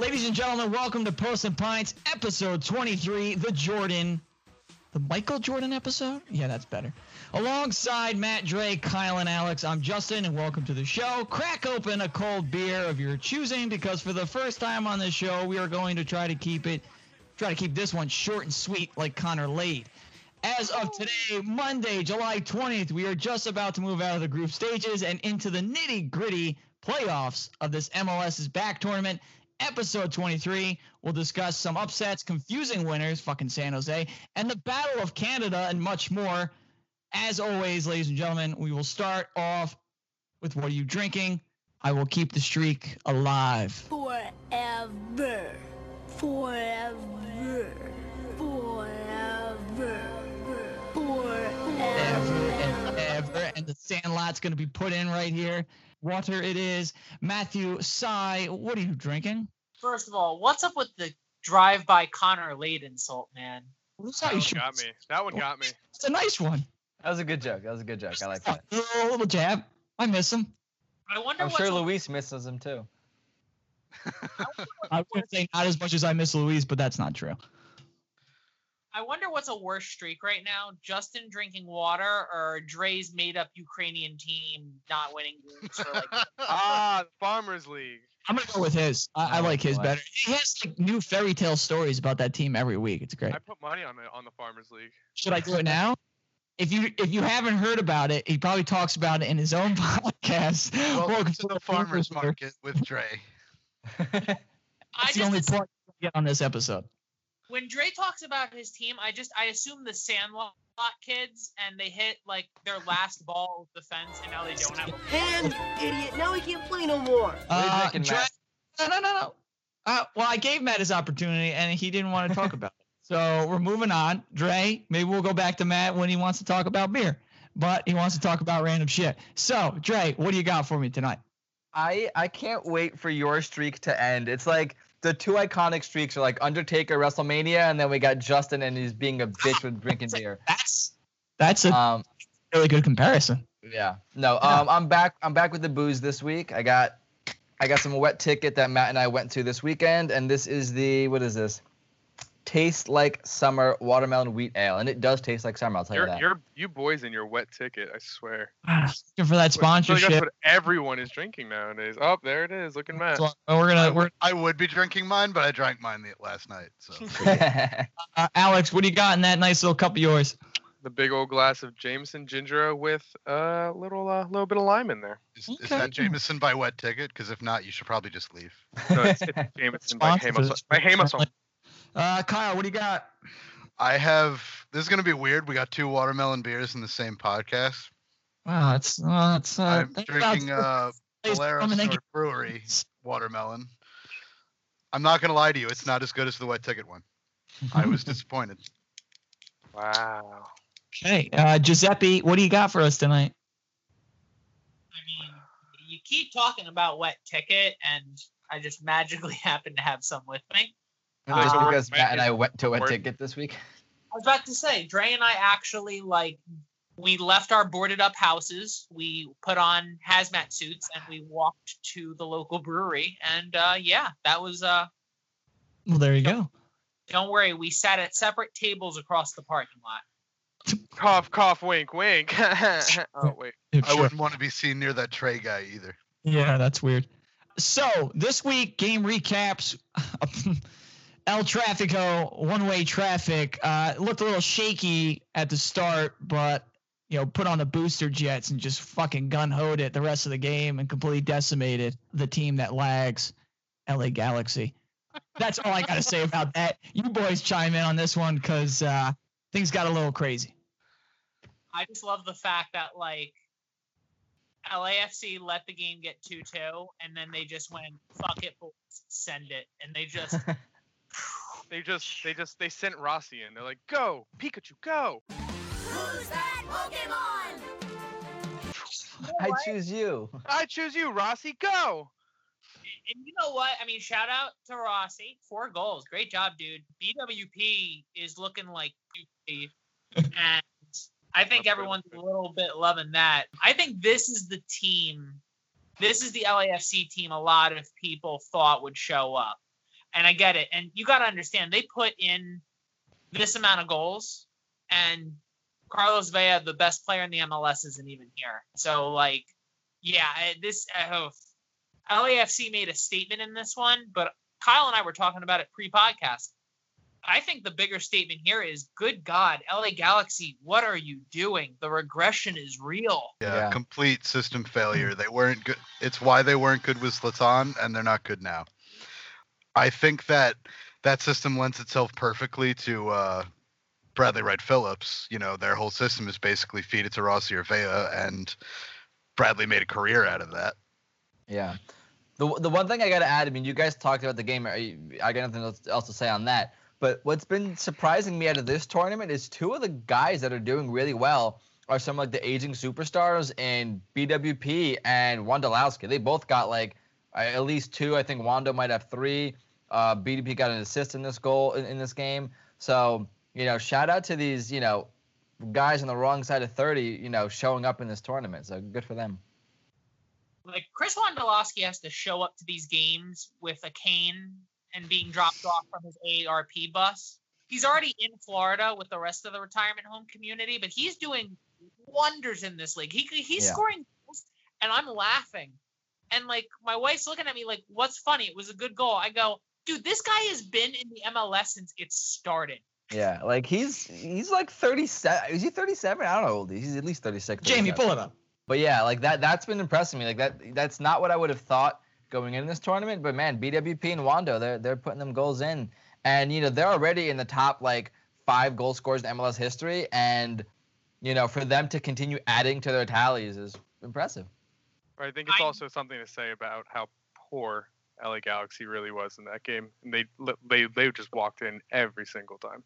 Ladies and gentlemen, welcome to Post and Pints, episode 23, the Jordan. The Michael Jordan episode? Yeah, that's better. Alongside Matt, Dre, Kyle, and Alex, I'm Justin, and welcome to the show. Crack open a cold beer of your choosing because for the first time on this show, we are going to try to keep it, try to keep this one short and sweet like Connor Lade. As of today, Monday, July 20th, we are just about to move out of the group stages and into the nitty gritty playoffs of this MLS's back tournament. Episode 23, we'll discuss some upsets, confusing winners, fucking San Jose, and the Battle of Canada, and much more. As always, ladies and gentlemen, we will start off with what are you drinking? I will keep the streak alive. Forever. Forever. Forever. Ever Forever. and ever, and the sandlot's going to be put in right here. Water it is. Matthew, Cy, what are you drinking? First of all, what's up with the drive-by Connor Lade insult, man? What's That one got me. That one got me. It's a nice one. That was a good joke. That was a good joke. I like that. A little, little jab. I miss him. I wonder I'm sure a- Luis misses him too. I would say not as much as I miss Louise, but that's not true. I wonder what's a worse streak right now: Justin drinking water or Dre's made-up Ukrainian team not winning games for like. ah, Farmers League. I'm gonna go with his. I, I Oh, like his boy. better. He has like new fairy tale stories about that team every week. It's great. I put money on the on the Farmers League. Should I do it now? If you if you haven't heard about it, he probably talks about it in his own podcast. Welcome to the farmers Farmers market with Dre. I That's the only part we get on this episode. When Dre talks about his team, I just I assume the Sandlot kids and they hit like their last ball with the fence and now they don't have. A- Hand, idiot. Now he can't play no more. What are you Uh, drinking, Dre- No, no, no, no. Uh, well, I gave Matt his opportunity, and he didn't want to talk about it. So we're moving on. Dre, maybe we'll go back to Matt when he wants to talk about beer, but he wants to talk about random shit. So, Dre, what do you got for me tonight? I I can't wait for your streak to end. It's like the two iconic streaks are like Undertaker WrestleMania, and then we got Justin and he's being a bitch with drinking beer. That's that's a Um, really good comparison. yeah. No. Um, I'm back. I'm back with the booze this week. I got I got some wet ticket that Matt and I went to this weekend, and this is the what is this? Taste like summer watermelon wheat ale, and it does taste like summer. I'll tell you You're, that. you're you boys in your wet ticket. I swear. Looking for that I feel like sponsorship. that's what everyone is drinking nowadays. Oh, there it is. Looking Matt. So, we're gonna we're I would be drinking mine, but I drank mine the, last night. So uh, Alex. What do you got in that nice little cup of yours? The big old glass of Jameson ginger ale with a little uh, little bit of lime in there. is, is that Jameson by wet ticket? Because if not, you should probably just leave. No, it's, it's Jameson by Sponsor Hamos. By Hamos. Uh, Kyle, what do you got? I have. This is gonna be weird. We got two watermelon beers in the same podcast. Wow, that's uh, it's uh, I'm think about drinking uh, Please Valero come and North think- Brewery watermelon. I'm not gonna lie to you. It's not as good as the wet ticket one. I was disappointed. Wow. Okay, uh, Giuseppe, what do you got for us tonight? I mean, you keep talking about wet ticket, and I just magically happen to have some with me. Just Uh, because Matt and I went to a Word. ticket this week. I was about to say, Dre and I actually like we left our boarded up houses, we put on hazmat suits, and we walked to the local brewery. And uh, yeah, that was uh Well, there you go. don't worry, we sat at separate tables across the parking lot. Cough, cough, wink, wink. oh wait. I wouldn't want to be seen near that Trey guy either. Yeah, that's weird. So this week, game recaps. El Trafico, one-way traffic. Uh, looked a little shaky at the start, but you know, put on the booster jets and just fucking gun hoed it the rest of the game and completely decimated the team that lags, LA Galaxy. That's all I gotta say about that. You boys chime in on this one because uh, things got a little crazy. I just love the fact that like LAFC let the game get 2 2, and then they just went, fuck it, boys, send it. And they just, They just they just they sent Rossi in. They're like, go, Pikachu, go. Who's that Pokemon? I choose you. I choose you, Rossi, go. and you know what? I mean, shout out to Rossi, four goals. Great job, dude. BWP is looking like QP, and I think everyone's a little bit loving that. I think this is the team. This is the LAFC team a lot of people thought would show up. And I get it. And you got to understand, they put in this amount of goals, and Carlos Vela, the best player in the MLS, isn't even here. So, like, yeah, this uh, LAFC made a statement in this one, but Kyle and I were talking about it pre-podcast. I think the bigger statement here is, good God, LA Galaxy, what are you doing? The regression is real. Yeah, Yeah. complete system failure. They weren't good. It's why they weren't good with Zlatan, and they're not good now. I think that that system lends itself perfectly to uh, Bradley Wright Phillips. You know, their whole system is basically feed it to Rossi or Vela, and Bradley made a career out of that. Yeah. The, the one thing I got to add, I mean, you guys talked about the game. I got nothing else- to say on that. But what's been surprising me out of this tournament is two of the guys that are doing really well are some like the aging superstars in BWP and Wondolowski. They both got like at least two. I think Wando might have three. Uh, BDP got an assist in this goal in, in this game. So you know, shout out to these you know guys on the wrong side of 30. You know, showing up in this tournament. So good for them. Like Chris Wondolowski has to show up to these games with a cane and being dropped off from his AARP bus. He's already in Florida with the rest of the retirement home community, but he's doing wonders in this league. He he's Yeah. scoring goals, and I'm laughing. And like my wife's looking at me like, "What's funny? It was a good goal." I go, "Dude, this guy has been in the MLS since it started." Yeah, like he's he's like 37. Is he 37? I don't know how old he is. He's at least 36. Jamie, 37. pull it up. But yeah, like that that's been impressing me. Like that that's not what I would have thought going into this tournament. But man, BWP and Wando, they're they're putting them goals in, and you know they're already in the top like five goal scorers in MLS history, and you know for them to continue adding to their tallies is impressive. But I think it's I- also something to say about how poor LA Galaxy really was in that game. And they they they just walked in every single time.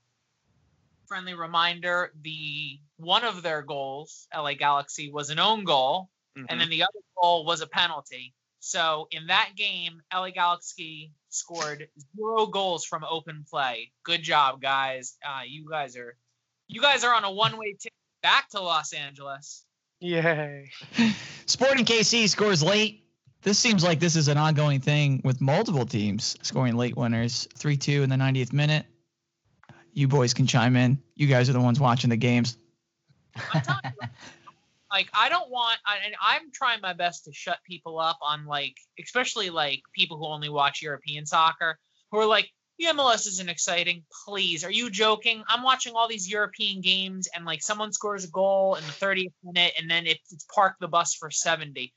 Friendly reminder: the one of their goals, LA Galaxy, was an own goal, Mhm. and then the other goal was a penalty. So in that game, LA Galaxy scored zero goals from open play. Good job, guys. Uh, you guys are you guys are on a one-way ticket back to Los Angeles. Yay! Sporting KC scores late. This seems like this is an ongoing thing with multiple teams scoring late winners. 3 2 in the 90th minute. You boys can chime in. You guys are the ones watching the games. I'm telling like I don't want, and I'm trying my best to shut people up on like, especially like people who only watch European soccer, who are like, the MLS isn't exciting. Please, are you joking? I'm watching all these European games, and like someone scores a goal in the 30th minute, and then it's, it's park the bus for 70.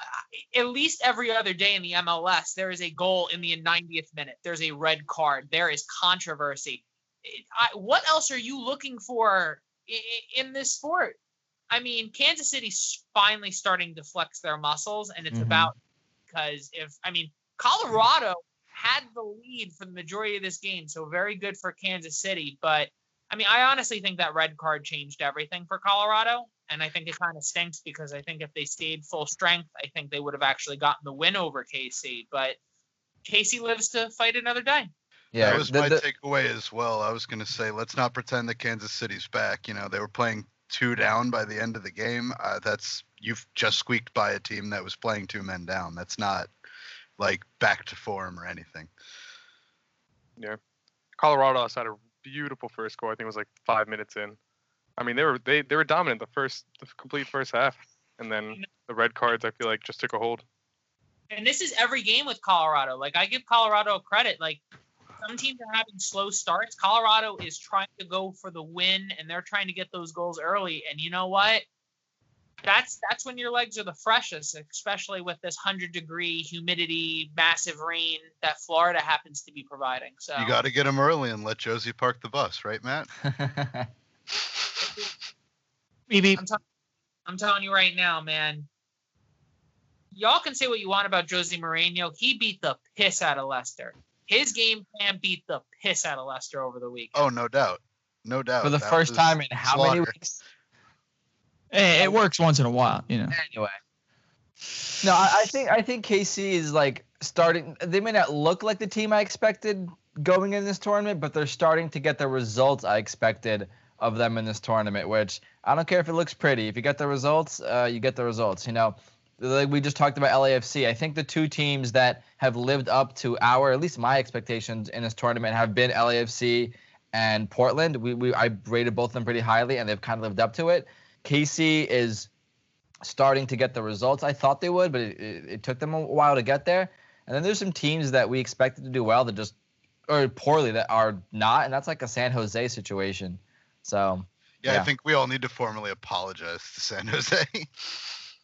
Uh, At least every other day in the MLS, there is a goal in the 90th minute. There's a red card. There is controversy. It- I, what else are you looking for i- i- in this sport? I mean, Kansas City's finally starting to flex their muscles, and it's Mhm. about because if I mean Colorado had the lead for the majority of this game, so very good for Kansas City. But I mean, I honestly think that red card changed everything for Colorado, and I think it kind of stinks because I think if they stayed full strength, I think they would have actually gotten the win over KC. But Casey lives to fight another day. Yeah, that was the- my the- takeaway as well. I was going to say, let's not pretend that Kansas City's back. You know, they were playing two down by the end of the game. Uh, that's you've just squeaked by a team that was playing two men down. That's not like back to form or anything. Yeah, Colorado also had a beautiful first score. I think it was like five minutes in. I mean, they were they they were dominant the first the complete first half, and then the red cards I feel like just took a hold. and this is every game with Colorado. Like I give Colorado credit. Like some teams are having slow starts. Colorado is trying to go for the win, and they're trying to get those goals early. And you know what? That's that's when your legs are the freshest, especially with this hundred degree humidity, massive rain that Florida happens to be providing. So You got to get them early and let Josie park the bus, right, Matt? Beep, beep. I'm, tell- I'm telling you right now, man. Y'all can say what you want about Josie Mourinho. He beat the piss out of Leicester. His game plan beat the piss out of Leicester over the week. Oh, no doubt, no doubt. for the That first time in how many weeks? Hey, it works once in a while, you know. Anyway. No, I, I think I think KC is like starting. They may not look like the team I expected going in this tournament, but they're starting to get the results I expected of them in this tournament. Which I don't care if it looks pretty. If you get the results, uh, you get the results. You know, like we just talked about LAFC. I think the two teams that have lived up to our, at least my expectations in this tournament, have been LAFC and Portland. We, we I rated both of them pretty highly, and they've kind of lived up to it. KC is starting to get the results I thought they would, but it, it, it took them a while to get there. And then there's some teams that we expected to do well that just or poorly that are not, and that's like a San Jose situation. So Yeah, Yeah. I think we all need to formally apologize to San Jose.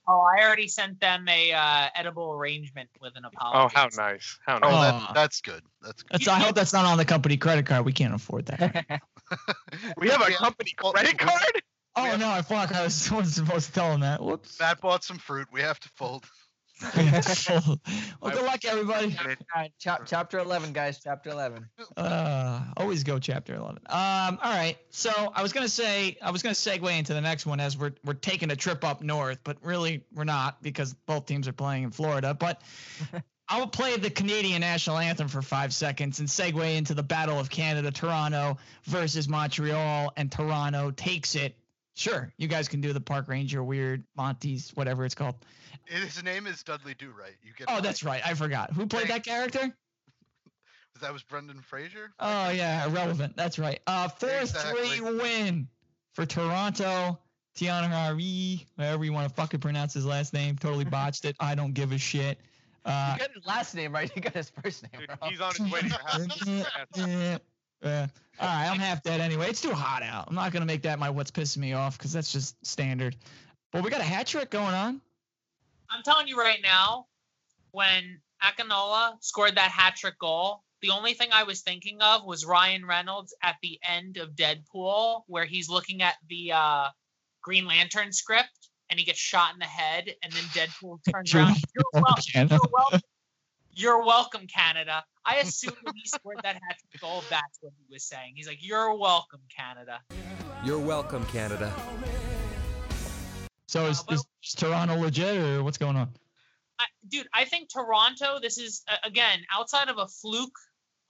Oh, I already sent them a uh, edible arrangement with an apology. Oh, how nice. How oh, nice. Aw. that, that's good. That's good. That's, I hope that's not on the company credit card. We can't afford that. we have a company credit card? Oh have- no, I fuck. I was, I was supposed to tell him that. Whoops. Matt bought some fruit. We have to fold. well, good luck, everybody. all right, chap, chapter 11, guys. Chapter 11. Uh, always go chapter 11. Um, all right. So I was gonna say I was gonna segue into the next one as we're we're taking a trip up north, but really we're not because both teams are playing in Florida. But I'll play the Canadian national anthem for five seconds and segue into the Battle of Canada, Toronto versus Montreal, and Toronto takes it. Sure, you guys can do the Park Ranger weird Monty's whatever it's called. His name is Dudley Do Right. You get. Oh, that's right. I forgot. Who played that character? That was Brendan Fraser. Oh yeah, irrelevant. That's right. Uh, four Exactly. three win for Toronto. Tiana Hari, however you want to fucking pronounce his last name, totally botched it. I don't give a shit. Uh, you got his last name right. You got his first name Dude, wrong. he's on his way to your house. yeah. All right, I'm half dead anyway. It's too hot out. I'm not gonna make that my what's pissing me off because that's just standard. But we got a hat trick going on. I'm telling you right now, when Akinola scored that hat trick goal, the only thing I was thinking of was Ryan Reynolds at the end of Deadpool, where he's looking at the uh, Green Lantern script and he gets shot in the head, and then Deadpool turns around. You're welcome. You're welcome. You're welcome, Canada. I assume when he scored that hat trick goal, that's what he was saying. He's like, "You're welcome, Canada." You're welcome, Canada. So is, Uh, is, is Toronto legit or what's going on? I, dude, I think Toronto. This is uh, again outside of a fluke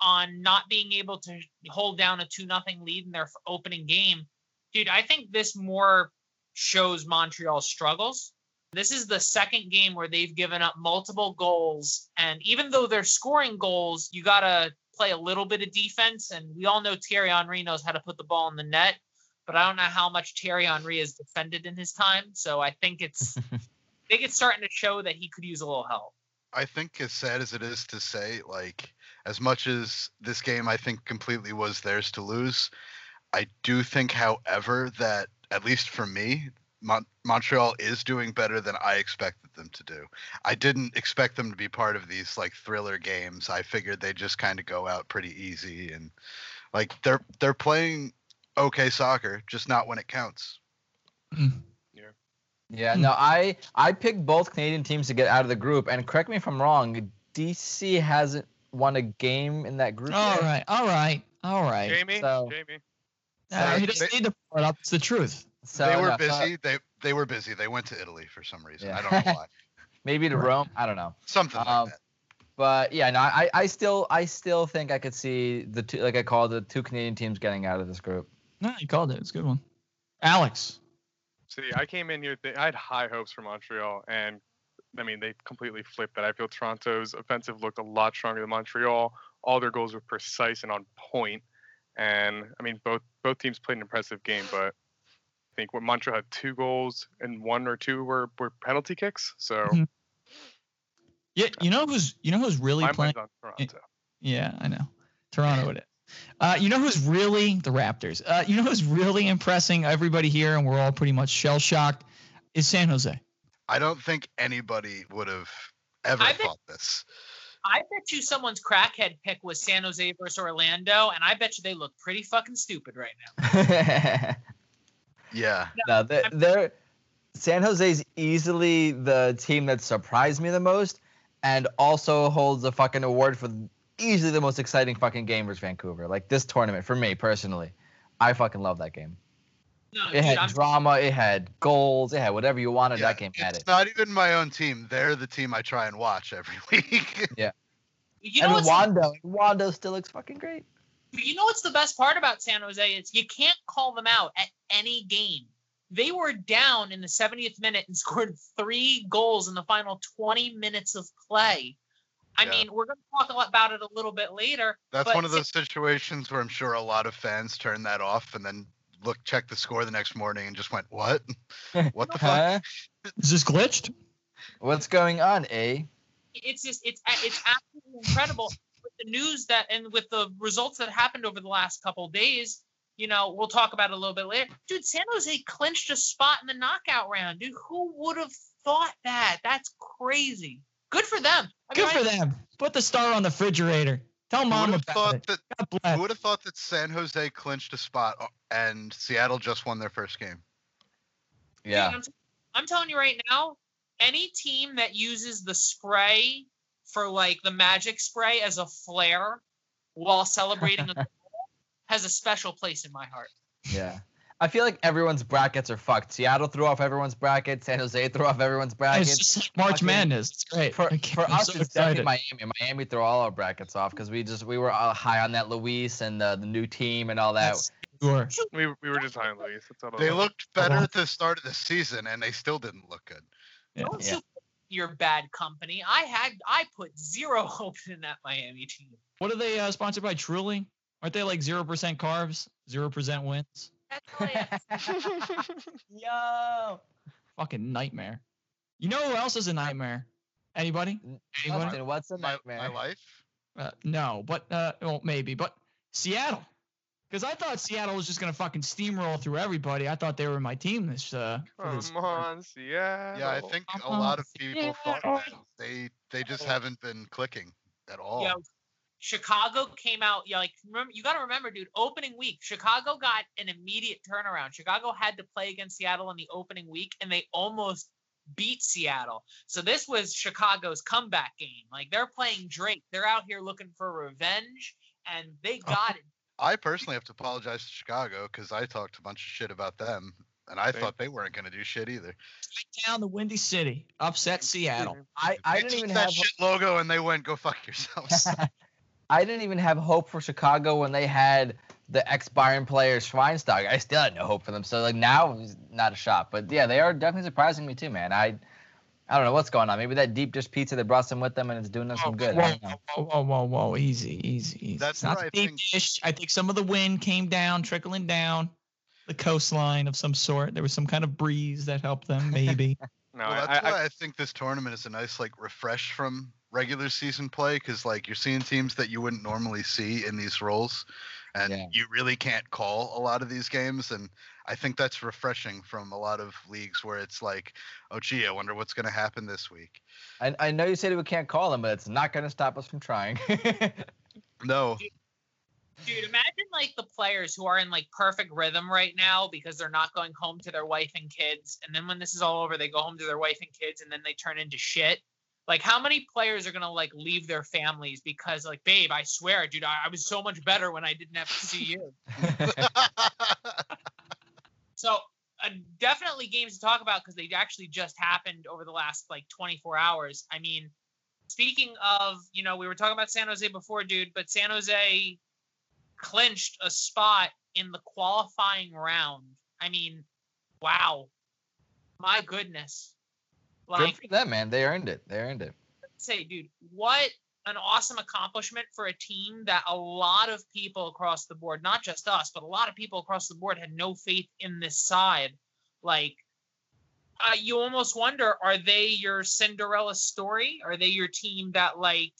on not being able to hold down a two nothing lead in their opening game. Dude, I think this more shows Montreal's struggles. This is the second game where they've given up multiple goals, and even though they're scoring goals, you gotta play a little bit of defense. And we all know Thierry Henry knows how to put the ball in the net, but I don't know how much Thierry Henry has defended in his time. So I think it's I think it's starting to show that he could use a little help. I think as sad as it is to say, like as much as this game I think completely was theirs to lose, I do think, however, that at least for me, Mon- Montreal is doing better than I expected them to do. I didn't expect them to be part of these like thriller games. I figured they just kind of go out pretty easy and like they're they're playing okay soccer, just not when it counts. Yeah, Hmm. no, I I picked both Canadian teams to get out of the group, and correct me if I'm wrong. DC hasn't won a game in that group. All yet. right, all right, all right. Jamie? so- Jamie? Uh, he They- doesn't need to put it up. It's the truth. So they were no, so busy. they they were busy. They went to Italy for some reason. Yeah. I don't know why. maybe to Rome. I don't know. Something like Um, that. But yeah, no, I I still I still think I could see the two like I called the two Canadian teams getting out of this group. No, you called it. It's a good one. Alex. See, I came in here. Th- I had high hopes for Montreal, and I mean they completely flipped that. I feel Toronto's offensive looked a lot stronger than Montreal. All their goals were precise and on point. And I mean both both teams played an impressive game, but I think what Montreal had two goals and one or two were, were penalty kicks. So Mhm. Yeah, you know who's you know who's really my playing. on Toronto. Yeah, I know. Toronto it is. Uh, you know who's really the Raptors? Uh, you know who's really impressing everybody here, and we're all pretty much shell shocked, is San Jose. I don't think anybody would have ever I think- thought this. I bet you someone's crackhead pick was San Jose versus Orlando, and I bet you they look pretty fucking stupid right now. Yeah. no, they're, they're San Jose's easily the team that surprised me the most, and also holds a fucking award for easily the most exciting fucking game versus Vancouver. Like this tournament for me personally, I fucking love that game. No, It dude, had I'm, drama, it had goals, it had whatever you wanted. yeah. that game had it's not even my own team. They're the team I try and watch every week. you know and what's Wando, Wando still looks fucking great. You know what's the best part about San Jose is you can't call them out at any game. They were down in the 70th minute and scored three goals in the final 20 minutes of play. I Yeah. mean, we're going to talk a lot about it a little bit later. That's but one of those situations where I'm sure a lot of fans turn that off and then look check the score the next morning and just went, "What? what the fuck?" Is this glitched? What's going on, A? it's just it's it's absolutely incredible with the news that and with the results that happened over the last couple days. You know, we'll talk about it a little bit later. Dude, San Jose clinched a spot in the knockout round. Dude, who would have thought that? That's crazy. Good for them. I mean, Good I- for them. Put the star on the refrigerator. Tell mom would about thought it. that? God Who would have thought that San Jose clinched a spot uh, and Seattle just won their first game? Dude, Yeah. I'm, I'm telling you right now, any team that uses the spray for like the magic spray as a flare while celebrating a has a special place in my heart. Yeah. I feel like everyone's brackets are fucked. Seattle threw off everyone's brackets. San Jose threw off everyone's brackets. It's just like March Fucking- Madness. It's great. for, for us, so it's definitely. Miami. Miami threw all our brackets off because we just we were all high on that Luis and the, the new team and all that. That's sure. We, we were just high on Luis. That's all it They looked better uh-huh. at the start of the season and they still didn't look good. Yeah. Oh, yeah. You put your bad company. I had I put zero hope in that Miami team. What are they uh, sponsored by? Truly? Aren't they like zero percent carbs, zero percent wins? That's all I. Yo. Fucking nightmare. You know who else is a nightmare? Anybody? Anybody? Justin, what's a My, nightmare? my life. Uh, no, but uh, well, maybe, but Seattle. Because I thought Seattle was just gonna fucking steamroll through everybody. I thought they were my team this. Uh, for this Come on, Seattle. Yeah, I think a Uh-huh. lot of people thought that. They they just haven't been clicking at all. Yo, Chicago came out. Yeah, like remember, you got to remember, dude. Opening week, Chicago got an immediate turnaround. Chicago had to play against Seattle in the opening week, and they almost beat Seattle. So this was Chicago's comeback game. Like they're playing Drake. They're out here looking for revenge, and they got it. I personally have to apologize to Chicago because I talked a bunch of shit about them, and I Same. thought they weren't going to do shit either. down the Windy City, upset Seattle. I, I didn't took even that have shit logo and they went, "Go fuck yourselves." I didn't even have hope for Chicago when they had the ex Bayern player Schweinsteiger. I still had no hope for them. So like now it's not a shot. But yeah, they are definitely surprising me too, man. I I don't know what's going on. Maybe that deep dish pizza they brought some with them and it's doing them some good. Whoa, whoa, whoa, whoa, whoa, easy, easy, easy. That's It's not where the I deep dish. I think some of the wind came down, trickling down the coastline of some sort. There was some kind of breeze that helped them, maybe. No, well, I, that's I, why I think this tournament is a nice like refresh from regular season play because like you're seeing teams that you wouldn't normally see in these roles, and Yeah. you really can't call a lot of these games. And I think that's refreshing from a lot of leagues where it's like, oh gee, I wonder what's going to happen this week. I, I know you said we can't call them, but it's not going to stop us from trying. No, Dude, imagine like the players who are in like perfect rhythm right now because they're not going home to their wife and kids. And then when this is all over, they go home to their wife and kids and then they turn into shit. Like, how many players are going to like leave their families because, like, babe, I swear, dude, I, I was so much better when I didn't have to see you. So, uh, definitely games to talk about because they actually just happened over the last like 24 hours. I mean, speaking of, you know, we were talking about San Jose before, dude, but San Jose clinched a spot in the qualifying round. I mean, wow. My goodness. Good Like, for them, man. They earned it. They earned it. say, dude, what an awesome accomplishment for a team that a lot of people across the board, not just us, but a lot of people across the board had no faith in this side. Like, uh, you almost wonder, are they your Cinderella story? Are they your team that like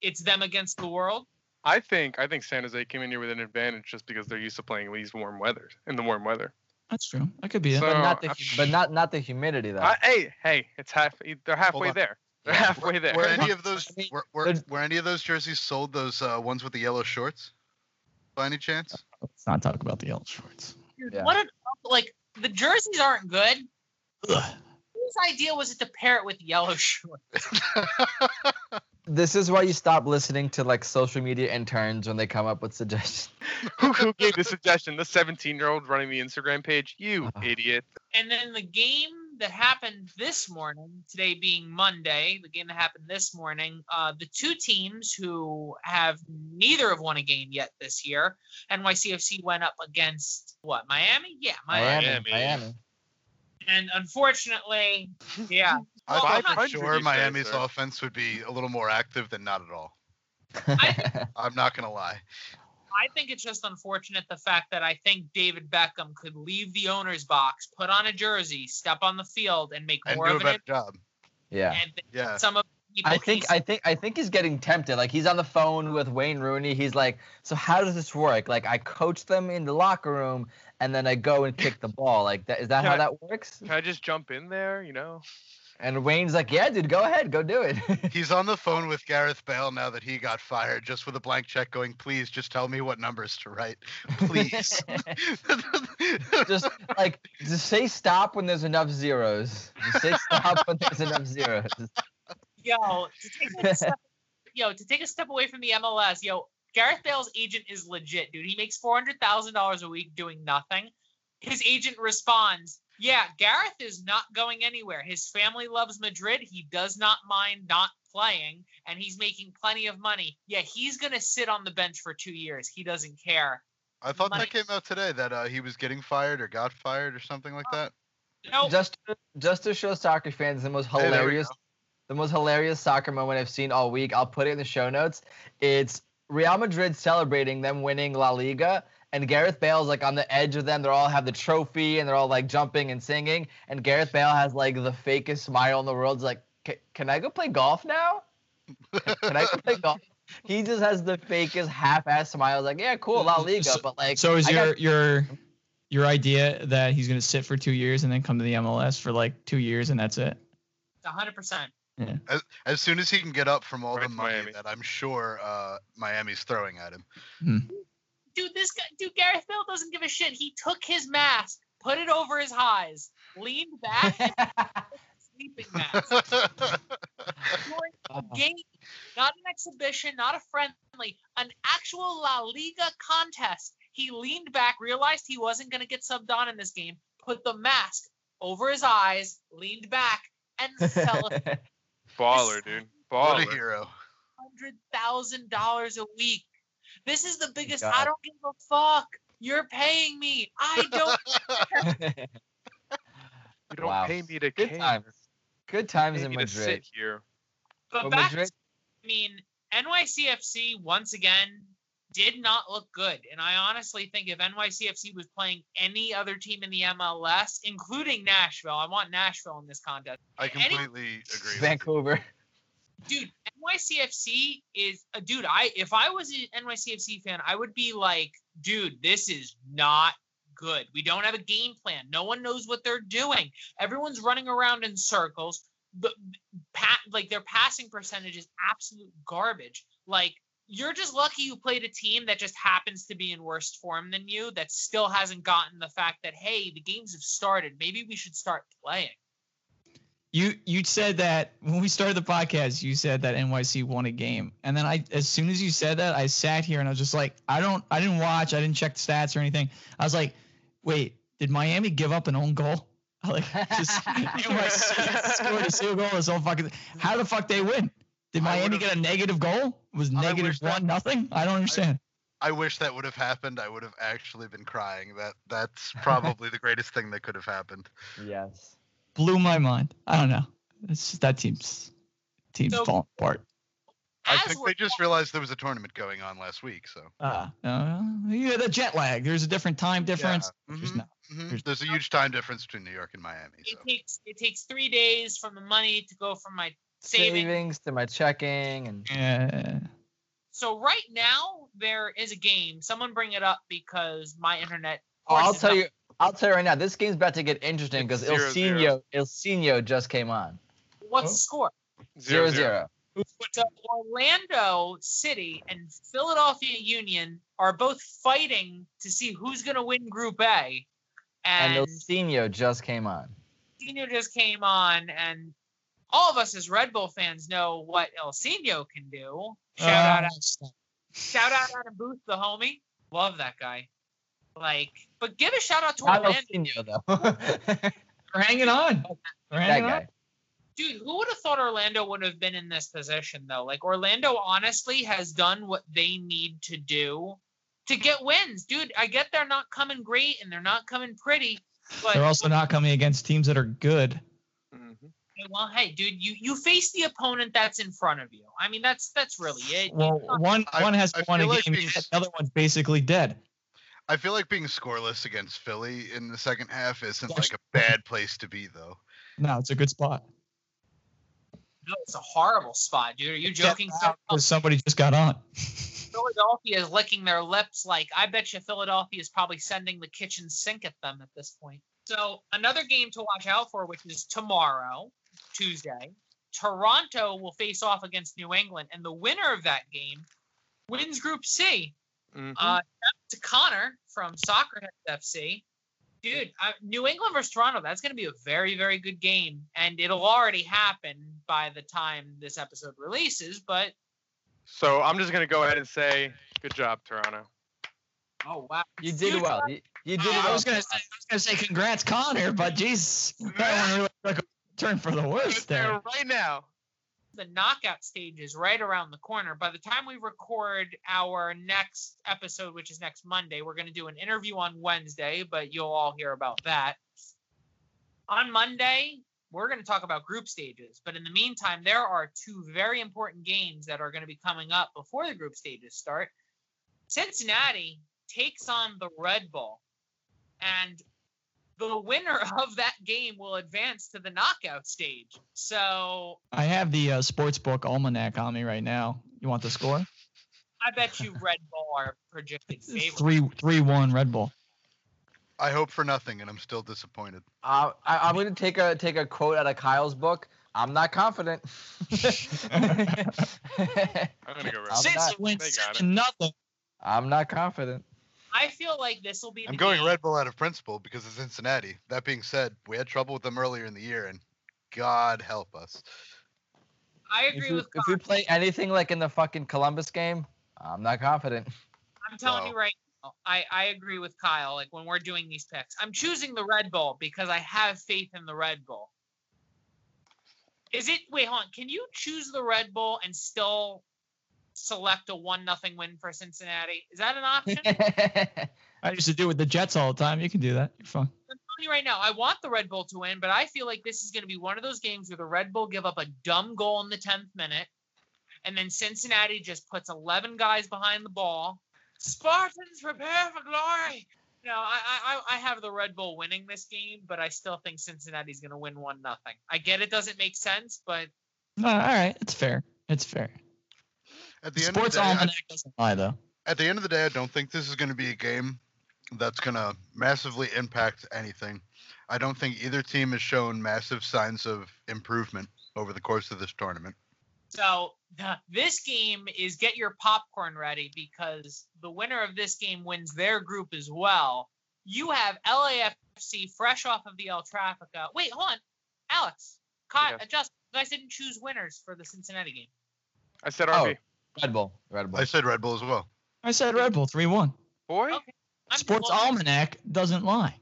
it's them against the world? I think I think San Jose came in here with an advantage just because they're used to playing in these warm weather in the warm weather. That's true. That could be it. But not the but not not the humidity though. I, hey, hey, it's half. They're halfway there. They're halfway there. were any of those were, were, were any of those jerseys sold? Those uh, ones with the yellow shorts, by any chance? Let's not talk about the yellow shorts. Dude, Yeah. what an like the jerseys aren't good. Ugh. Whose idea was it to pair it with yellow shorts? This is why you stop listening to like social media interns when they come up with suggestions. who, who gave the suggestion? The 17 year old running the Instagram page. You Uh. idiot. And then the game that happened this morning, today being Monday, the game that happened this morning, uh, the two teams who have neither have won a game yet this year, NYCFC went up against what? Miami? Yeah, Miami. Miami, Miami. Miami. And unfortunately, yeah. I Well, thought I'm not- sure Miami's offense would be a little more active than not at all. I- I'm not gonna lie. I think it's just unfortunate the fact that I think David Beckham could leave the owner's box, put on a jersey, step on the field, and make And more do a of an better job. yeah. and Yeah. some of I think he's- I think I think he's getting tempted. Like he's on the phone with Wayne Rooney. He's like, "So how does this work? Like I coach them in the locker room, and then I go and kick the ball. Like that is that how Yeah. that works?" Can I just jump in there? You know. And Wayne's like, "Yeah, dude, go ahead, go do it." He's on the phone with Gareth Bale now that he got fired, just with a blank check, going, "Please, just tell me what numbers to write, please." just like just say stop when there's enough zeros. Just say stop when there's enough zeros. yo to take a step, yo to take a step away from the MLS. Yo, Gareth Bale's agent is legit, dude. He makes four hundred thousand dollars a week doing nothing. His agent responds, "Yeah, Gareth is not going anywhere. His family loves Madrid. He does not mind not playing, and he's making plenty of money. Yeah, he's gonna sit on the bench for two years. He doesn't care. I thought Money. that came out today that uh, he was getting fired or got fired or something like that. No, Just just to show soccer fans the most Hey, hilarious the most hilarious soccer moment I've seen all week. I'll put it in the show notes. It's Real Madrid celebrating them winning La Liga, and Gareth Bale's like on the edge of them. They're all have the trophy, and they're all like jumping and singing. And Gareth Bale has like the fakest smile in the world. He's like, "Can I go play golf now? Can I go play golf?" He just has the fakest half-ass smile. He's like, "Yeah, cool, La Liga," So- but like, So is I your got- your your idea that he's gonna sit for two years and then come to the MLS for like two years and that's it? hundred percent. As, as soon as he can get up from all Right the money Miami. that I'm sure uh, Miami's throwing at him. Dude, this guy, dude, Gareth Bale doesn't give a shit. He took his mask, put it over his eyes, leaned back, and sleeping mask during a uh-huh. game, not an exhibition, not a friendly, an actual La Liga contest. He leaned back, realized he wasn't going to get subbed on in this game, put the mask over his eyes, leaned back, and fell a Baller, dude. what a hero. hundred thousand dollars a week. This is the biggest. God. I don't give a fuck. You're paying me. I don't. You don't Wow. pay me to Good cane. times. Good times in Madrid. sit here. But Well, back, Madrid- I mean, NYCFC once again did not look good, and I honestly think if NYCFC was playing any other team in the MLS, including Nashville, I want Nashville in this contest. I Any- completely agree. Vancouver. dude nycfc is a dude i if i was an nycfc fan i would be like dude this is not good. We don't have a game plan. No one knows what they're doing. Everyone's running around in circles. But like their passing percentage is absolute garbage. Like you're just lucky you played a team that just happens to be in worse form than you that still hasn't gotten the fact that hey the games have started. Maybe we should start playing You you said that when we started the podcast, you said that NYC won a game, and then I, as soon as you said that, I sat here and I was just like, I don't, I didn't watch, I didn't check the stats or anything. I was like, wait, did Miami give up an own goal? I like just NYC scored a single goal. This whole fucking. How the fuck they win? Did Miami get a negative goal? It Was I negative wish that- one nothing? I don't understand. I wish that would have happened. I would have actually been crying. That that's probably the greatest thing that could have happened. Yes. Blew my mind. I don't know. It's just that team's team's So- falling apart. I think they just realized there was a tournament going on last week. So Uh, uh, yeah, the jet lag. There's a different time difference. There's Mhm, not. mhm. There's- There's a huge time difference between New York and Miami. So it takes it takes three days from the money to go from my savings. Savings to my checking and Yeah. So right now there is a game. Someone bring it up because my internet. Oh, I'll tell not- you. I'll tell you right now. This game's about to get interesting because It's zero, Ilsinho, zero. Just came on. What's Oh. the score? Zero zero. So Orlando City and Philadelphia Union are both fighting to see who's going to win Group A, And and Ilsinho just came on. Ilsinho just came on, and all of us as Red Bull fans know what El Ilsinho can do. Shout Uh, out, shout out Adam Booth, the homie. Love that guy. Like, but give a shout out to Not Orlando. Though. We're hanging on. We're that hanging on. guy. Dude, who would have thought Orlando would have been in this position though? Like Orlando honestly has done what they need to do to get wins. Dude, I get they're not coming great and they're not coming pretty, But They're also not coming against teams that are good. Mhm. Well, hey, dude, you you face the opponent that's in front of you. I mean, that's that's really it. Well, one one has I won a like game, being- the other one's basically dead. I feel like being scoreless against Philly in the second half isn't Yes. like a bad place to be, though. No, it's a good spot. no, it's a horrible spot, dude. Are you joking? So- Because somebody just got on. Philadelphia is licking their lips like I bet you Philadelphia is probably sending the kitchen sink at them at this point. So another game to watch out for, which is tomorrow, Tuesday. Toronto will face off against New England, and the winner of that game wins Group C. Mhm. Uh, to Connor from Soccerhead FC. Dude, uh, New England versus Toronto, that's going to be a very, very good game. And it'll already happen by the time this episode releases. But, So I'm just gonna go ahead and say, good job, Toronto. oh, wow. You did Huge well. You, you did I I well. was gonna say, I was gonna say congrats, Connor, but geez, that one really took a turn for the worse there. right now. The knockout stage is right around the corner. By the time we record our next episode, which is next Monday, we're going to do an interview on Wednesday, but you'll all hear about that. On Monday, we're going to talk about group stages. But in the meantime, there are two very important games that are going to be coming up before the group stages start. Cincinnati takes on the Red Bull, and the winner of that game will advance to the knockout stage. So I have the uh, sportsbook almanac on me right now. You want the score? I bet you Red Bull are projected favorite. Three three one Red Bull. I hope for nothing, and I'm still disappointed. Uh, I, I'm going to take a take a quote out of Kyle's book. I'm not confident. I'm gonna go I'm Since not- it went they got it. nothing. I'm not confident. I feel like this will be. I'm the going game- Red Bull out of principle because of Cincinnati. That being said, we had trouble with them earlier in the year, and God help us. I If agree we, with. if we play anything like in the fucking Columbus game, I'm not confident. I'm telling you right now, I I agree with Kyle. Like when we're doing these picks, I'm choosing the Red Bull because I have faith in the Red Bull. Is it? Wait, hold on. Can you choose the Red Bull and still select a one nothing win for Cincinnati? Is that an option? I used to do it with the Jets all the time. You can do that. You're fine. I'm telling you right now, I want the Red Bull to win, but I feel like this is going to be one of those games where the Red Bull give up a dumb goal in the 10th minute, and then Cincinnati just puts 11 guys behind the ball. Spartans prepare for glory. No, I, I I- I have the Red Bull winning this game, but I still think Cincinnati's going to win one nothing. I get it doesn't make sense, but No, all right, it's fair. It's fair. At the end of the day, I, doesn't lie though. at the end of the day, I don't think this is going to be a game that's going to massively impact anything. I don't think either team has shown massive signs of improvement over the course of this tournament. So this game is get your popcorn ready because the winner of this game wins their group as well. You have LAFC fresh off of the El Trafico. Wait, hold on, Alex, Kyle, Yes. just you guys didn't choose winners for the Cincinnati game. I said Oh. RB. Red Bull. Red Bull. I said Red Bull as well. I said Red Bull three one. Boy, Okay. Sports well, almanac doesn't lie.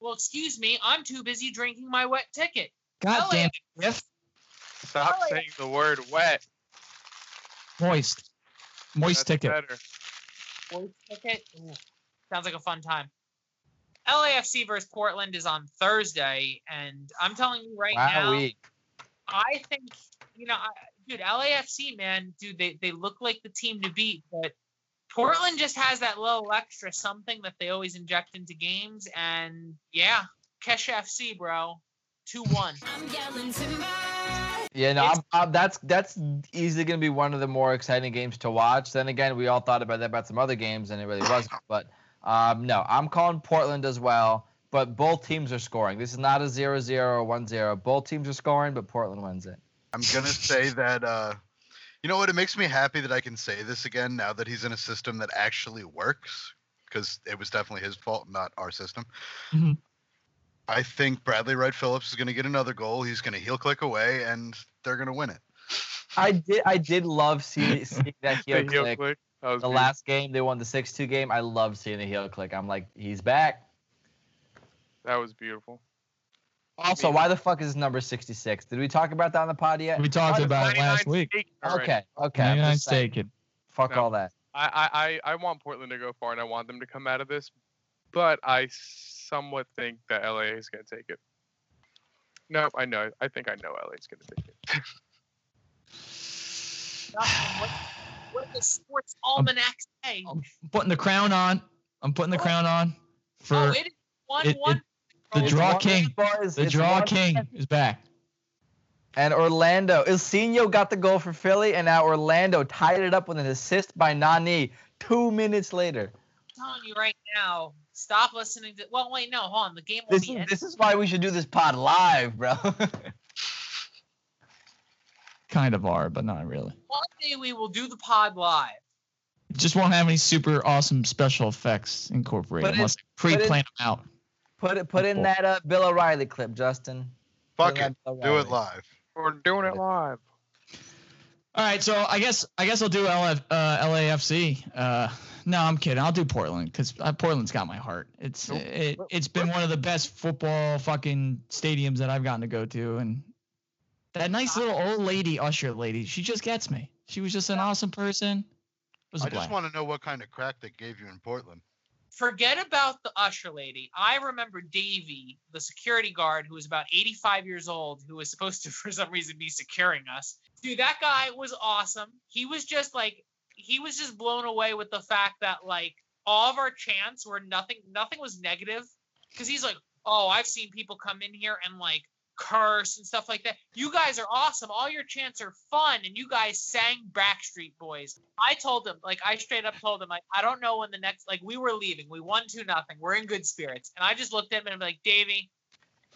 Well, excuse me, I'm too busy drinking my wet ticket. God LA damn it, Griff. stop yeah. saying the word wet. Moist. Moist That's ticket. better. Boys ticket. Ooh, sounds like a fun time. LAFC versus Portland is on Thursday, and I'm telling you right now. wow, week. I think you know, I, dude, LAFC, man, dude, they they look like the team to beat, but Portland just has that little extra something that they always inject into games, and yeah, Kesh FC, bro, two one. I'm yelling timber. Yeah, no, I'm, I'm, that's that's easily going to be one of the more exciting games to watch. Then again, we all thought about that about some other games, and it really wasn't. But um, no, I'm calling Portland as well. But both teams are scoring. This is not a 0-0 or 1-0. Both teams are scoring, but Portland wins it. I'm gonna say that uh you know what? It makes me happy that I can say this again now that he's in a system that actually works because it was definitely his fault, not our system. Mhm. I think Bradley Wright Phillips is gonna get another goal. He's gonna heel click away, and they're gonna win it. I did I did love seeing, seeing that The heel heel click. click. That was The good. last game they won the 6-2 game. I loved seeing the heel click. I'm like, he's back. That was beautiful. Also, why the fuck is number 66? Did we talk about that on the pod yet? We talked Oh, about it last week. Okay, okay. I'm 99 just saying, taken. Fuck No. all that. I, I, I I want Portland to go far and I want them to come out of this, but I somewhat think that LA is going to take it. No, I know. I think I know LA is going to take it. What, what does sports almanac say? I'm putting the crown on. I'm putting the Oh. crown on oh, for oh, it is one it- one. The Oh, draw king. boys, the it's draw one- king is back. And Orlando. Ilsinho got the goal for Philly, and now Orlando tied it up with an assist by Nani two minutes later. I'm telling you right now. Stop listening to. Well, wait, no, hold on. The game will This be is ended. this is why we should do this pod live, bro. Kind of are, but not really. One day we will do the pod live. Just won't have any super awesome special effects incorporated Put it- unless I pre-plan them out. Put it put in that uh, Bill O'Reilly clip, Justin. Fuck it. Do it live. We're doing it live. All right, so I guess I guess I'll do LF, uh, LAFC. Uh, no, I'm kidding. I'll do Portland because uh, Portland's got my heart. It's Nope. it, it's been one of the best football fucking stadiums that I've gotten to go to, and that nice little old lady usher lady, she just gets me. She was just an awesome person. It was a I just want to know what kind of crack they gave you in Portland. Forget about the usher lady. I remember Davey, the security guard who was about 85 years old, who was supposed to, for some reason, be securing us. Dude, that guy was awesome. He was just like, he was just blown away with the fact that like all of our chants were nothing, nothing was negative. Cause he's like, oh, I've seen people come in here and like curse and stuff like that. You guys are awesome. All your chants are fun, and you guys sang Backstreet Boys. I told them, like, I straight up told them, like, I don't know when the next, like, we were leaving. We won two nothing. We're in good spirits, and I just looked at him and be like, Davey,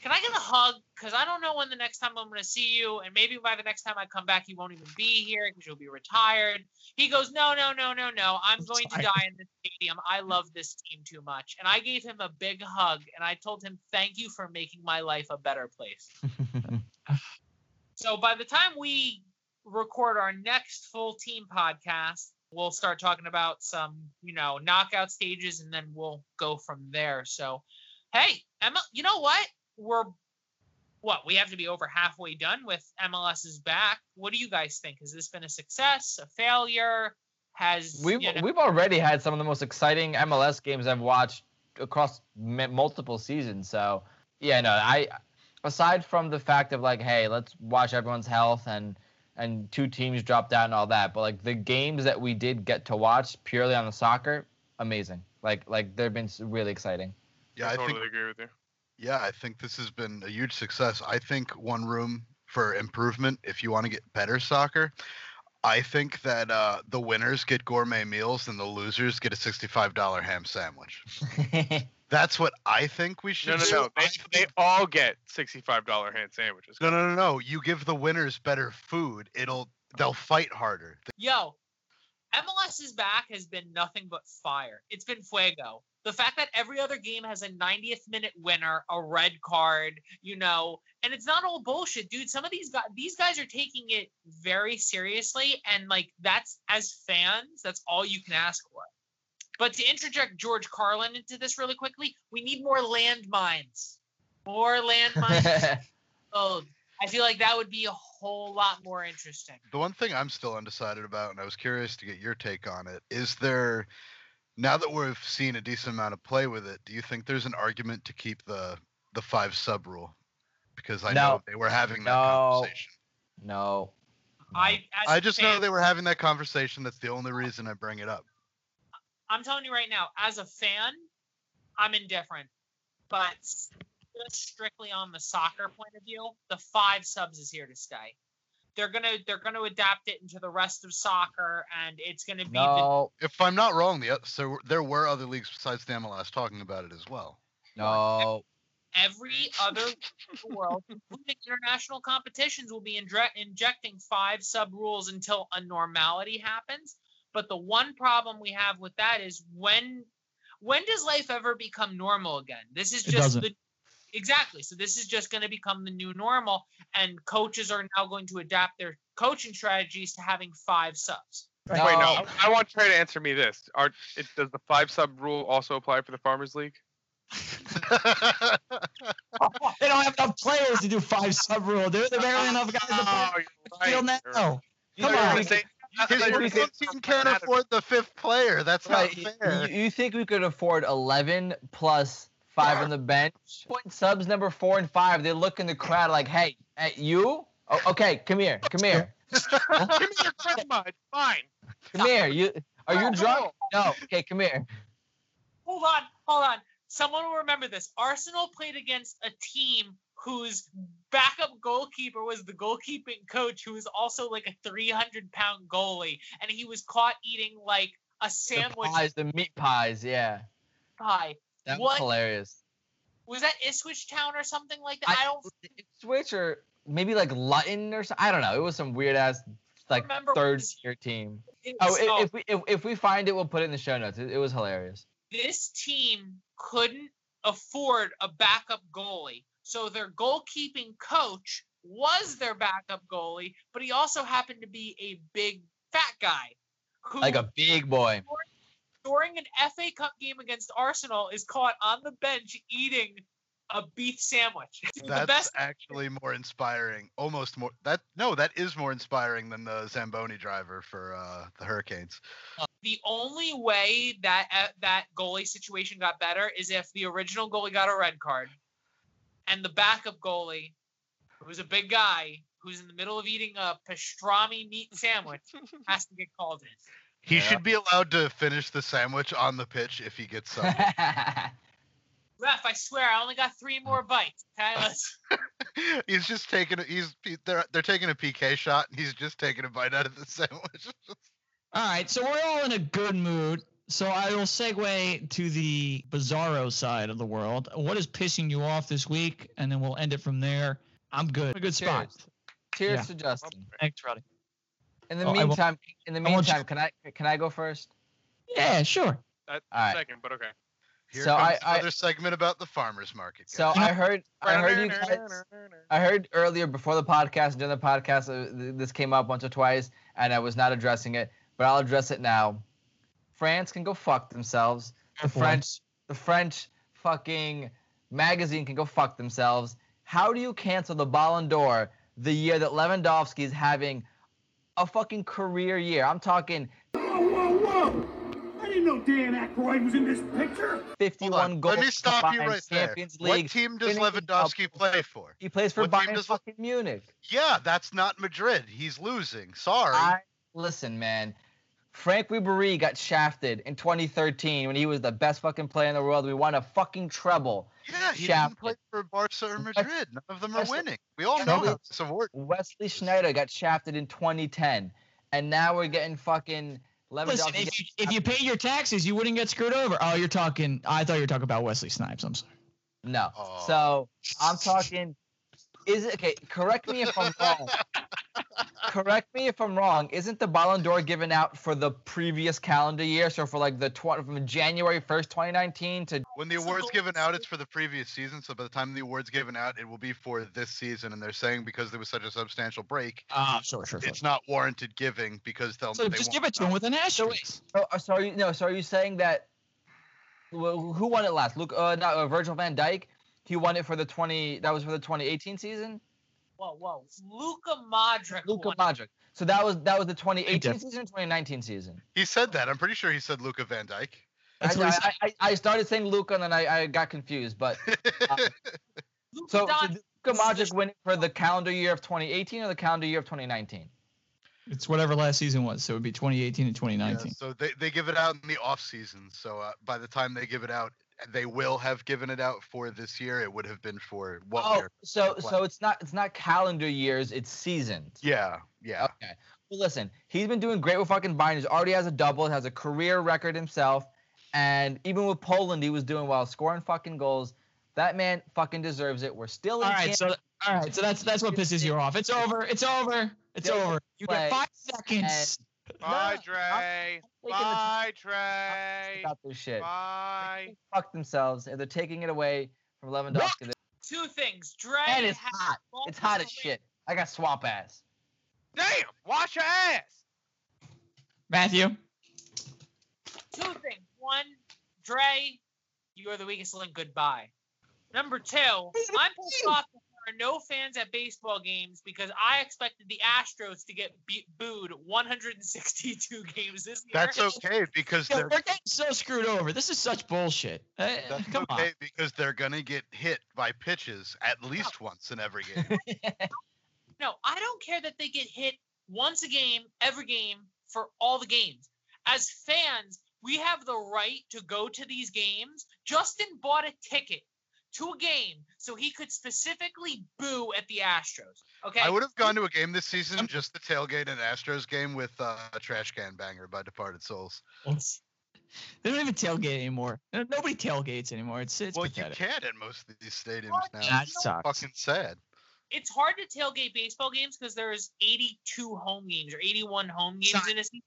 can I get a hug? Because I don't know when the next time I'm going to see you, and maybe by the next time I come back, you won't even be here because you'll be retired. He goes, No, no, no, no, no. I'm going to die in this stadium. I love this team too much. And I gave him a big hug, and I told him, Thank you for making my life a better place. So by the time we record our next full team podcast, we'll start talking about some, you know, knockout stages and then we'll go from there. So, hey, Emma, you know what? We're what? We have to be over halfway done with MLS is back. What do you guys think? Has this been a success, a failure? Has We've you know, we've already had some of the most exciting MLS games I've watched across m- multiple seasons. So yeah, no, I aside from the fact of like, hey, let's watch everyone's health and and two teams dropped out and all that, but like the games that we did get to watch purely on the soccer, amazing. Like like they've been really exciting. Yeah, I I totally think agree with you. Yeah, I think this has been a huge success. I think one room for improvement if you want to get better soccer. I think that uh, the winners get gourmet meals and the losers get a sixty-five dollar ham sandwich. That's what I think we should No, no, do. no. They, I they all get sixty-five dollar ham sandwiches. no, no, no, no. You give the winners better food. It'll they'll fight harder. Yo, MLS is back has been nothing but fire. It's been fuego. The fact that every other game has a 90th minute winner, a red card, you know, and it's not all bullshit, dude. Some of these guys, these guys are taking it very seriously, and like that's as fans, that's all you can ask for. But to interject George Carlin into this really quickly, we need more landmines. More landmines. oh, I feel like that would be a whole lot more interesting. The one thing I'm still undecided about, and I was curious to get your take on it, is there now that we've seen a decent amount of play with it, do you think there's an argument to keep the the five sub rule? Because I know they were having that No. conversation. no. I as I a just know they were having that conversation. That's the only reason I bring it up. I'm telling you right now, as a fan, I'm indifferent. But just strictly on the soccer point of view, the five subs is here to stay. They're gonna they're gonna adapt it into the rest of soccer, and it's gonna be the, If I'm not wrong, the so there were other leagues besides the MLS talking about it as well. No. every other league in the world, including international competitions, will be injre- injecting five sub rules until a normality happens. But the one problem we have with that is when when does life ever become normal again? This is just the exactly. So this is just going to become the new normal, and coaches are now going to adapt their coaching strategies to having five subs. Wait, no. No. I, I want Trey to answer me this. Are it, does the five sub rule also apply for the Farmers League? They don't have enough players to do five sub rule, dude. They're barely enough guys to Oh, play you're field right, now. you're Come know, on. you You're think- saying- His I thought you were his saying team can't afford the fifth player. That's Right, not y- fair. You, you think we could afford 11 plus five on the bench. Putting subs number four and five. They look in the crowd like, hey, hey you? Oh, okay, come here, come here, Give me your grandma. It's fine. come here. You are you drunk? No. Okay, come here. Hold on, hold on. Someone will remember this. Arsenal played against a team whose backup goalkeeper was the goalkeeping coach, who was also like a 300 pound goalie, and he was caught eating like a The sandwich pies, the meat pies. Yeah, pie. That was hilarious. Was that Ipswich Town or something like that? I- I, don't Switch or maybe like Luton or something. I don't know. It was some weird ass like third tier team. Oh, so if, if we if, if we find it, we'll put it in the show notes. It, it was hilarious. this team couldn't afford a backup goalie. So their goalkeeping coach was their backup goalie, but he also happened to be a big fat guy who Like a big boy. During an FA Cup game against Arsenal is caught on the bench eating a beef sandwich. the That's best actually more inspiring. Almost more. That no, that is more inspiring than the Zamboni driver for uh, the Hurricanes. the only way that uh, that goalie situation got better is if the original goalie got a red card and the backup goalie who's a big guy who's in the middle of eating a pastrami meat sandwich has to get called in He Yeah. should be allowed to finish the sandwich on the pitch if he gets some. ref i swear i only got three more bites okay let's he's just taking a, he's they're they're taking a PK shot and he's just taking a bite out of the sandwich. All right, so we're all in a good mood. So I will segue to the bizarro side of the world. What is pissing you off this week? And then we'll end it from there. I'm good. A good spot. Cheers Yeah. to Justin. Thanks, Roddy. In the Oh, I won't- meantime, in the I meantime, can I can I go first? Yeah, sure. That All right. second, but okay. Here So comes I- I- another segment about the farmers market. So. I heard I heard you guys. I heard earlier before the podcast, during the podcast, uh, this came up once or twice, and I was not addressing it, but I'll address it now. France can go fuck themselves. The Careful. French, the French fucking magazine can go fuck themselves. How do you cancel the Ballon d'Or the year that Lewandowski is having a fucking career year? I'm talking Whoa, whoa, whoa! I didn't know Dan Aykroyd was in this picture. 51 Hold on, goals. Let me stop you combined, right there. League. What team does Lewandowski Cup. play for? He plays for what Bayern does- fucking Munich. Yeah, that's not Madrid. He's losing. Sorry. I listen, man. Franck Ribery got shafted in 2013 when he was the best fucking player in the world. We won a fucking treble. yeah, he shafted. didn't play for Barca or Madrid. None of them are West- winning. We all know West- this award. Wesley Sneijder got shafted in 2010, and now we're getting fucking Listen, if you, if you paid your taxes, you wouldn't get screwed over. Oh, you're talking. I thought you were talking about Wesley Snipes. I'm sorry. no, Oh. so I'm talking. Is it okay? Correct me if I'm wrong. correct me if I'm wrong. Isn't the Ballon d'Or given out for the previous calendar year? So for like the tw- from January 1st, 2019 to When the award's given out, it's for the previous season. So by the time the award's given out, it will be for this season. And they're saying because there was such a substantial break, Ah, sure, sure, sure. it's not warranted giving because they'll. So they just give it to him with an asterisk. Oh, uh, so are you no? So are you saying that? wh- Who won it last? Luke, uh, not uh, Virgil Van Dijk. He won it for the 20. That was for the 2018 season. Whoa whoa luka modric Luka won. Modric. So that was that was the 2018 season, 2019 season. He said that. I'm pretty sure he said Luca Van Dijk. I, what. I, I, I started saying Luca and then I, I got confused. But Luka so, so Doncic did Luka Modric win for the calendar year of 2018 or the calendar year of 2019? It's whatever last season was. So it would be 2018 and Yeah, 2019. so they, they give it out in the off season. So uh, by the time they give it out, they will have given it out for this year. It would have been for what Oh, year? so so it's not it's not calendar years, it's seasons. Yeah, yeah. Okay. Well, listen, he's been doing great with fucking Bayern. He already has a double, has a career record himself, and even with Poland, he was doing well, scoring fucking goals. That man fucking deserves it. We're still in. All right, so all right, so that's that's what pisses you off. It's over. It's over. It's over. You play, get five seconds. Bye, No, Dre. taking the time Bye, to Dre. about this shit. Bye. Fuck themselves, and they're taking it away from Lewandowski. two things dre And it's has hot. It's hot as shit. I got swamp ass. Damn. Wash your ass. Matthew. two things. One, Dre, you are the weakest link. Goodbye. Number two, I'm pissed off that are no fans at baseball games because I expected the Astros to get beat, booed 162 games this year. That's okay because they're we're getting so screwed over. This is such bullshit. Uh, that's come okay because they're gonna get hit by pitches at least once in every game. No, I don't care that they get hit once a game, every game, for all the games. As fans, we have the right to go to these games. Justin bought a ticket to a game so he could specifically boo at the Astros. Okay. I would have gone to a game this season just to tailgate an Astros game with uh, a trash can banger by Departed Souls. on. They don't even tailgate anymore. Nobody tailgates anymore. It's it's well, pathetic. you can't at most of these stadiums Well, now. That It's sucks. fucking sad. It's hard to tailgate baseball games because there's 82 home games or 81 home games Sorry. in a season.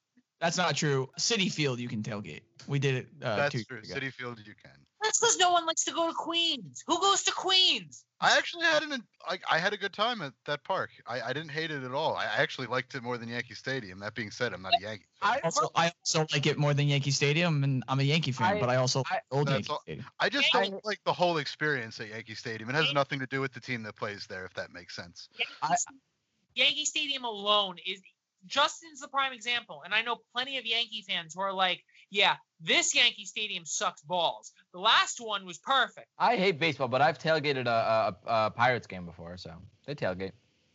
That's not true. Citi Field, you can tailgate. We did it. Uh, two That's years true. ago. Citi Field, you can. That's because no one likes to go to Queens. Who goes to Queens? I actually had an like I had a good time at that park. I, I didn't hate it at all. I actually liked it more than Yankee Stadium. That being said, I'm not a Yankee. fan. I, Also, I also like it more than Yankee Stadium, and I'm a Yankee fan, I- but I also I- old Yankee all- Stadium. I just don't like the whole experience at Yankee Stadium. It has nothing to do with the team that plays there, if that makes sense. Yankee, I- Yankee Stadium alone is Justin's the prime example, and I know plenty of Yankee fans who are like, "Yeah, this Yankee Stadium sucks balls. The last one was perfect." I hate baseball, but I've tailgated a, a, a Pirates game before, so they tailgate.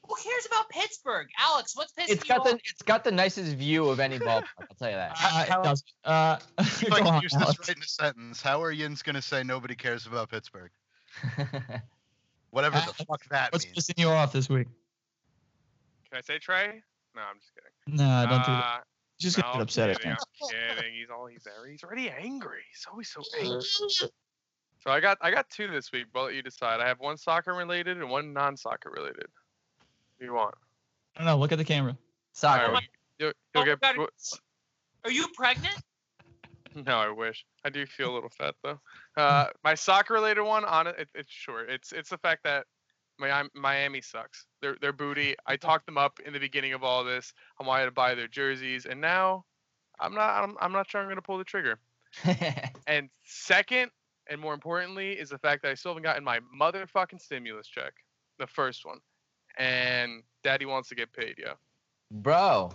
Who cares about Pittsburgh, Alex? What's Pittsburgh? It's you got the it's got the nicest view of any ballpark. I'll tell you that. Uh, it does. Uh, If go I on, can use this right in a sentence, how are Yin's gonna say nobody cares about Pittsburgh? Whatever the fuck that What's means. pissing you off this week? Can I say Trey? No, I'm just kidding. No, don't do that. Uh, Just no, get I'm upset kidding, again. I'm kidding. He's all he's there. He's already angry. He's always so angry. So I got I got two this week. But let you decide. I have one soccer related and one non-soccer related. What do you want? I don't know. Look at the camera. Soccer. Alright, You'll, you'll Oh, get. God, Are you pregnant? No, I wish. I do feel a little fat though. Uh, my soccer related one on it, it, it's short. It's it's the fact that Mi- Miami sucks. They're they're booty. I talked them up in the beginning of all this. I wanted to buy their jerseys, and now I'm not. I'm, I'm not sure I'm gonna pull the trigger. And second, and more importantly, is the fact that I still haven't gotten my motherfucking stimulus check, the first one, and Daddy wants to get paid, yo. Bro,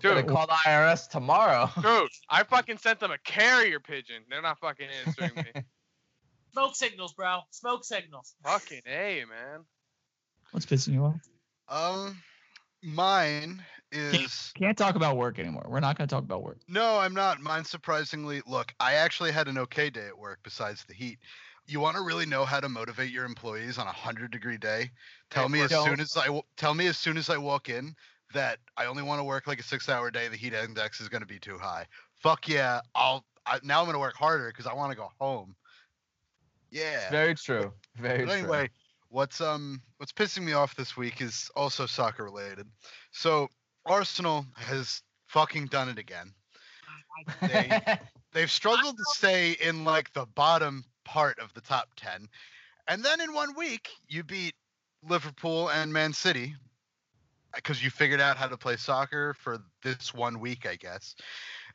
gotta Dude, call the IRS tomorrow. dude, I fucking sent them a carrier pigeon. They're not fucking answering me. Smoke signals, bro. Smoke signals. fucking a, man. What's pissing you off? Um, mine is Can't talk about work anymore. We're not going to talk about work. no, I'm not. Mine surprisingly. Look, I actually had an okay day at work besides the heat. You want to really know how to motivate your employees on a hundred degree day? Tell me as don't. soon as I tell me as soon as I walk in that I only want to work like a six hour day. The heat index is going to be too high. Fuck yeah! I'll I, now I'm going to work harder because I want to go home. Yeah. Very true. Very But true. What's um what's pissing me off this week is also soccer related. So Arsenal has fucking done it again. They they've struggled to stay in like the bottom part of the top 10. And then in one week, you beat Liverpool and Man City because you figured out how to play soccer for this one week, I guess.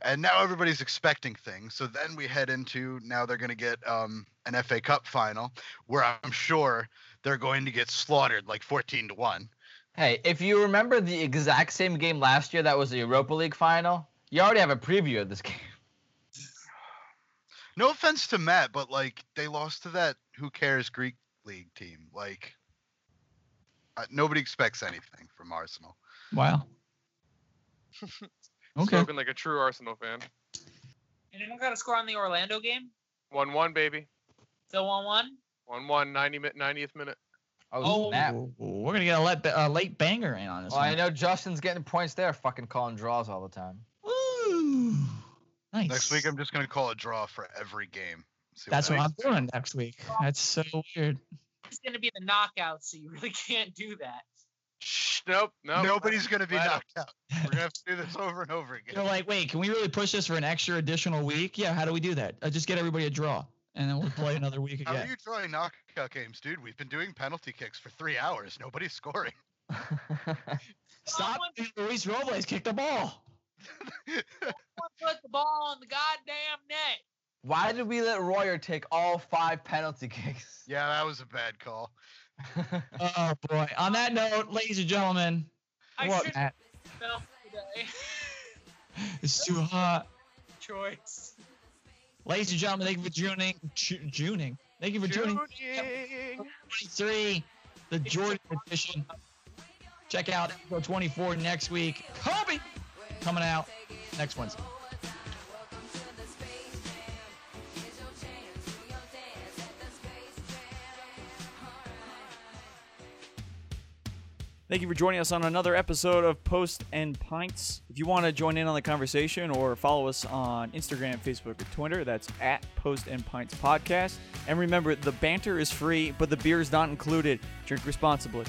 And now everybody's expecting things. So then we head into now they're going to get um, an FA Cup final where I'm sure they're going to get slaughtered like 14 to 1. hey, if you remember the exact same game last year that was the Europa League final, you already have a preview of this game. No offense to Matt, but like they lost to that who cares Greek league team. Like uh, nobody expects anything from Arsenal. Wow. Okay. Spoken like a true Arsenal fan. Anyone got a score on the Orlando game? One one baby. Still one one. One one. 90 90th minute. Oh, Oh, snap. We're going to get a late, uh, late banger in on this Well, I know Justin's getting points there, fucking calling draws all the time. Ooh. Nice. Next week, I'm just gonna call a draw for every game. See That's what I'm happens. doing next week. That's so weird. It's gonna be the knockout, so you really can't do that. Shh, nope, nope. Nobody's gonna be knocked out. We're gonna have to do this over and over again. You're like, wait, can we really push this for an extra additional week? Yeah, how do we do that? Uh, just get everybody a draw, and then we'll play another week again. How are again. you drawing knockout games, dude? We've been doing penalty kicks for three hours. Nobody's scoring. Stop! Luis Robles kicked the ball. Someone put the ball in the goddamn net. Why did we let Royer take all five penalty kicks? yeah, that was a bad call. Oh boy. On that note, ladies and gentlemen, I what should Matt? today. It's too hot. Choice. Ladies and gentlemen, thank you for tuning. Ju- Juning. Thank you for tuning. Tuning. 23, the Jordan edition. Check out episode 24 next week. Kobe coming out next Wednesday. Thank you for joining us on another episode of Post and Pints. If you want to join in on the conversation or follow us on Instagram, Facebook, or Twitter, that's at Post and Pints Podcast. And remember, the banter is free, but the beer is not included. Drink responsibly.